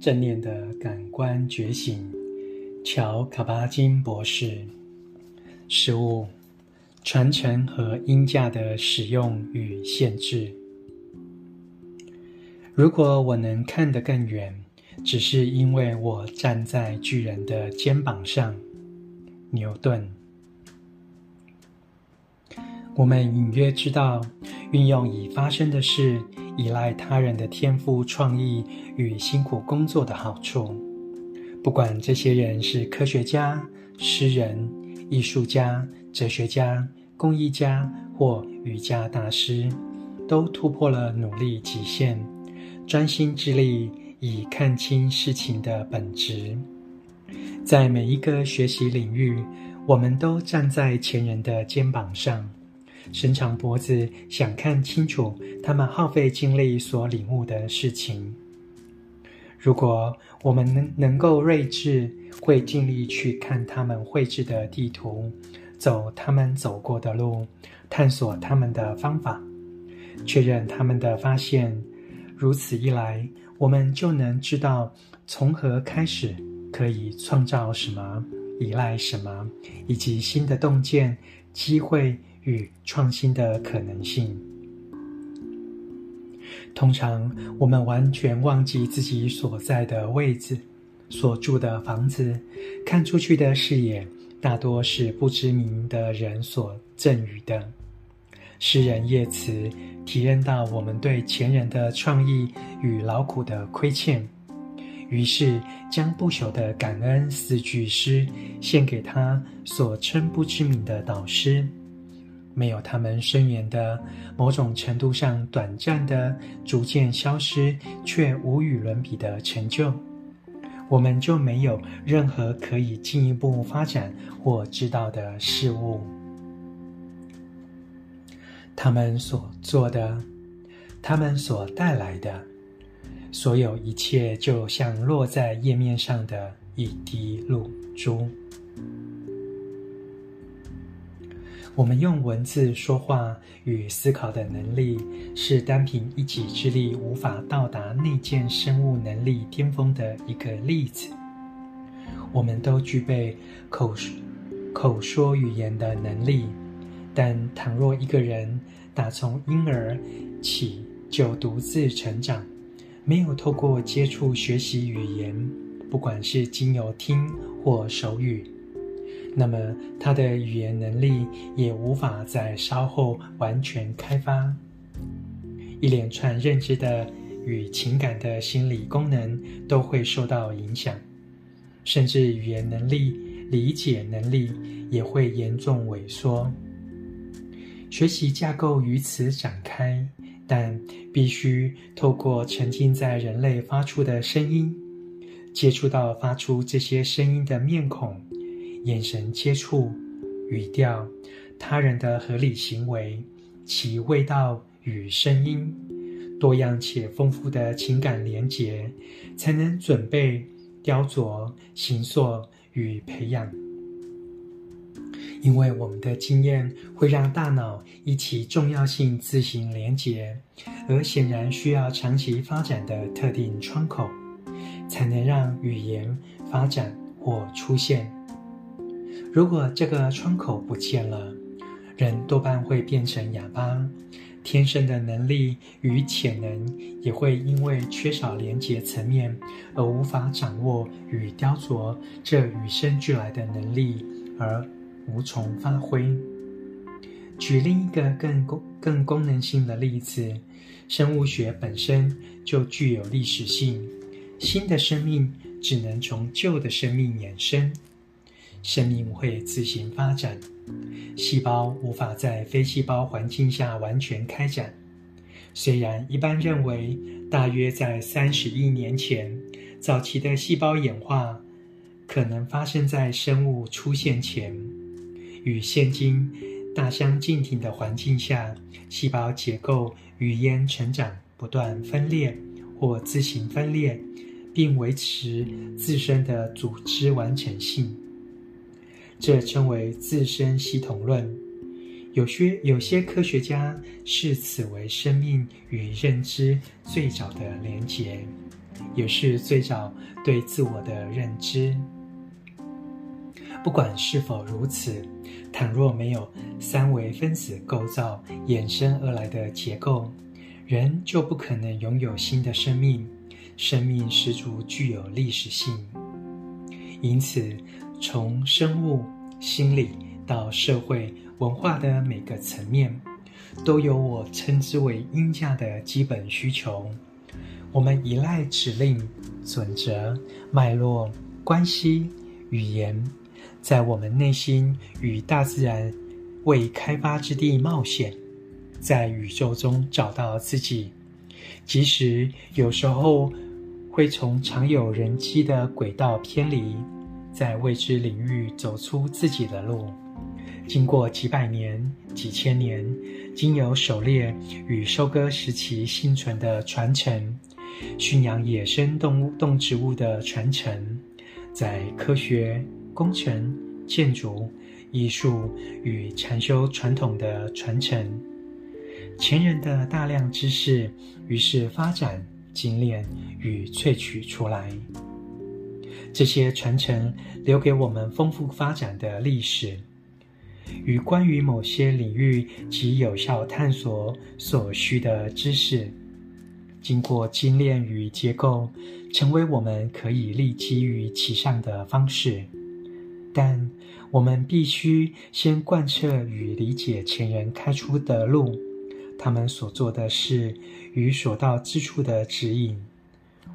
正念的感官觉醒，乔·卡巴金博士。十五，传承和鹰架的使用与限制。如果我能看得更远，只是因为我站在巨人的肩膀上。牛顿。我们隐约知道，运用已发生的事，依赖他人的天赋、创意与辛苦工作的好处。不管这些人是科学家、诗人、艺术家、哲学家、工艺家或瑜伽大师，都突破了努力极限，专心致力以看清事情的本质。在每一个学习领域，我们都站在前人的肩膀上。伸长脖子，想看清楚他们耗费精力所领悟的事情。如果我们能能够睿智，会尽力去看他们绘制的地图，走他们走过的路，探索他们的方法，确认他们的发现。如此一来，我们就能知道从何开始，可以创造什么，依赖什么，以及新的洞见、机会。与创新的可能性。通常，我们完全忘记自己所在的位置，所住的房子，看出去的视野，大多是不知名的人所赠予的。诗人叶慈体认到我们对前人的创意与劳苦的亏欠，于是将不朽的感恩四句诗献给他所称不知名的导师。没有他们深远的、某种程度上短暂的、逐渐消失却无与伦比的成就，我们就没有任何可以进一步发展或知道的事物。他们所做的，他们所带来的，所有一切，就像落在叶面上的一滴露珠。我们用文字说话与思考的能力，是单凭一己之力无法到达内建生物能力巅峰的一个例子。我们都具备口口说语言的能力，但倘若一个人打从婴儿起就独自成长，没有透过接触学习语言，不管是经由听或手语。那么，他的语言能力也无法在稍后完全开发。一连串认知的与情感的心理功能都会受到影响，甚至语言能力、理解能力也会严重萎缩。学习架构于此展开，但必须透过沉浸在人类发出的声音，接触到发出这些声音的面孔。眼神接触、语调、他人的合理行为、其味道与声音，多样且丰富的情感连结，才能准备、雕琢、形塑与培养。因为我们的经验会让大脑以其重要性自行连结，而显然需要长期发展的特定窗口，才能让语言发展或出现。如果这个窗口不见了，人多半会变成哑巴，天生的能力与潜能也会因为缺少连结层面而无法掌握与雕琢这与生俱来的能力，而无从发挥。举另一个更功更功能性的例子，生物学本身就具有历史性，新的生命只能从旧的生命衍生。生命会自行发展，细胞无法在非细胞环境下完全开展。虽然一般认为，大约在三十亿年前，早期的细胞演化可能发生在生物出现前，与现今大相径庭的环境下，细胞结构、语言、成长不断分裂或自行分裂，并维持自身的组织完整性。这称为自身系统论。有些有些科学家视此为生命与认知最早的连结。也是最早对自我的认知。不管是否如此，倘若没有三维分子构造衍生而来的结构，人就不可能拥有新的生命。生命十足具有历史性，因此，从生物、心理到社会文化的每个层面，都有我称之为鹰架的基本需求。我们依赖指令、准则、脉络、关系、语言。在我们内心与大自然未开发之地冒险，在宇宙中找到自己，即使有时候会从常有人迹的轨道偏离，在未知领域走出自己的路。经过几百年、几千年，经由狩猎与收割时期幸存的传承，驯养野生动物、动植物的传承，在科学。工程、建筑、艺术与禅修传统的传承，前人的大量知识，于是发展、精炼与萃取出来。这些传承留给我们丰富发展的历史，与关于某些领域及有效探索所需的知识，经过精炼与结构，成为我们可以立基于其上的方式。但我们必须先贯彻与理解前人开出的路，他们所做的事与所到之处的指引。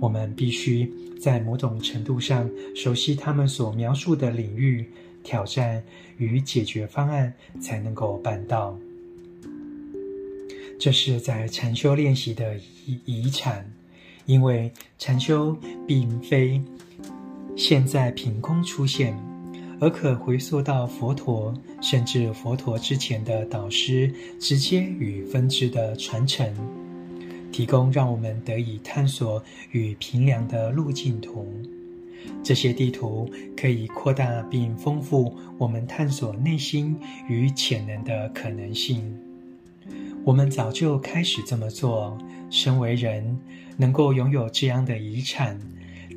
我们必须在某种程度上熟悉他们所描述的领域、挑战与解决方案，才能够办到。这是在禅修练习的遗遗产，因为禅修并非现在凭空出现。而可回溯到佛陀，甚至佛陀之前的导师直接与分支的传承，提供让我们得以探索与评量的路径图。这些地图可以扩大并丰富我们探索内心与潜能的可能性。我们早就开始这么做。身为人，能够拥有这样的遗产。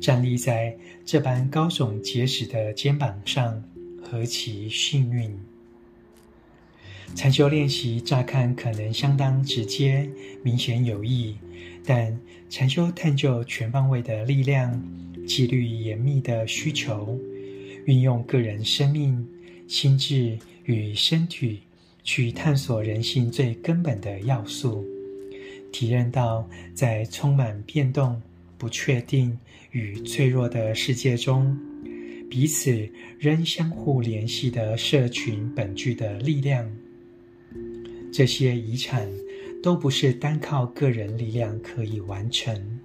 站立在这般高耸结实的肩膀上，何其幸运！禅修练习乍看可能相当直接、明显有益，但禅修探究全方位的力量、纪律严密的需求，运用个人生命、心智与身体去探索人性最根本的要素，体认到在充满变动。不确定与脆弱的世界中，彼此仍相互联系的社群本具的力量。这些遗产都不是单靠个人力量可以完成，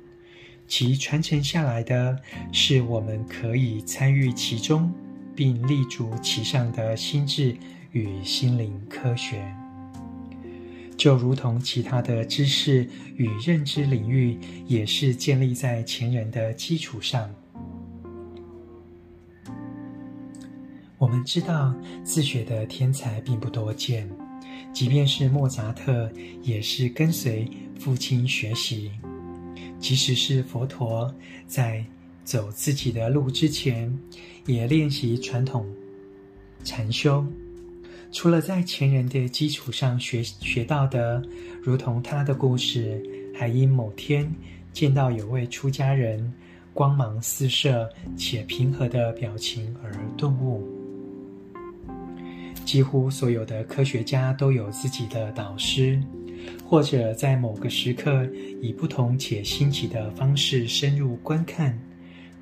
其传承下来的是我们可以参与其中并立足其上的心智与心灵科学。就如同其他的知识与认知领域，也是建立在前人的基础上。我们知道，自学的天才并不多见，即便是莫扎特，也是跟随父亲学习；即使是佛陀，在走自己的路之前，也练习传统禅修。除了在前人的基础上学学到的，如同他的故事，还因某天见到有位出家人光芒四射且平和的表情而顿悟。几乎所有的科学家都有自己的导师，或者在某个时刻以不同且新奇的方式深入观看、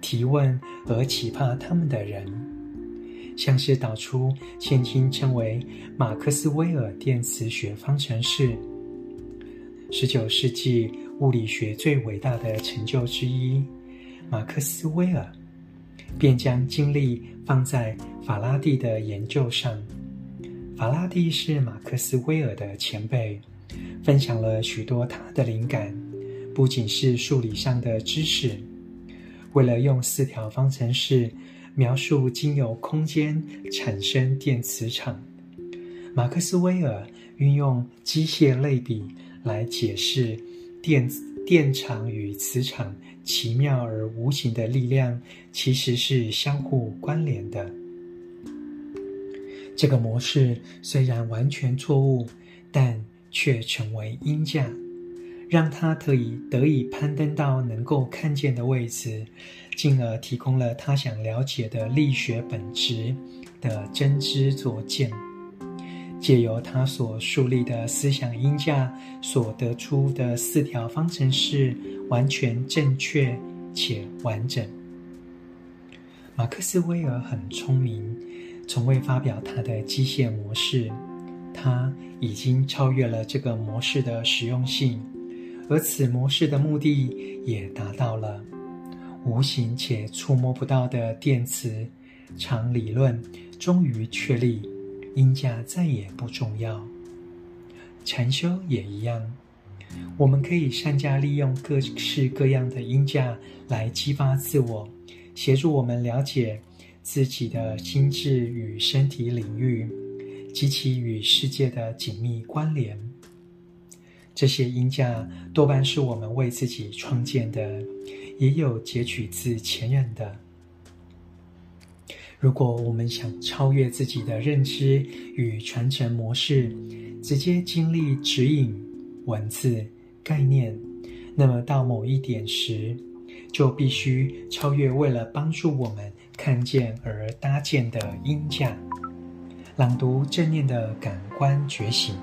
提问和启发他们的人。像是导出现今称为马克斯威尔电磁学方程式，十九世纪物理学最伟大的成就之一。马克斯威尔便将精力放在法拉第的研究上。法拉第是马克斯威尔的前辈，分享了许多他的灵感，不仅是数理上的知识。为了用四条方程式。描述经由空间产生电磁场，马克斯威尔运用机械类比来解释电电场与磁场奇妙而无形的力量，其实是相互关联的。这个模式虽然完全错误，但却成为鹰架，让他得以得以攀登到能够看见的位置，进而提供了他想了解的力学本质的真知灼见。借由他所树立的思想鹰架所得出的四条方程式，完全正确且完整。马克斯威尔很聪明，从未发表他的机械模式，他已经超越了这个模式的实用性，而此模式的目的也达到了。无形且触摸不到的电磁场理论终于确立。音架再也不重要，禅修也一样。我们可以善加利用各式各样的音架来激发自我，协助我们了解自己的心智与身体领域及其与世界的紧密关联。这些音架多半是我们为自己创建的，也有截取自前人的。如果我们想超越自己的认知与传承模式，直接经历指引、文字、概念，那么到某一点时，就必须超越为了帮助我们看见而搭建的音架，朗读正念的感官觉醒。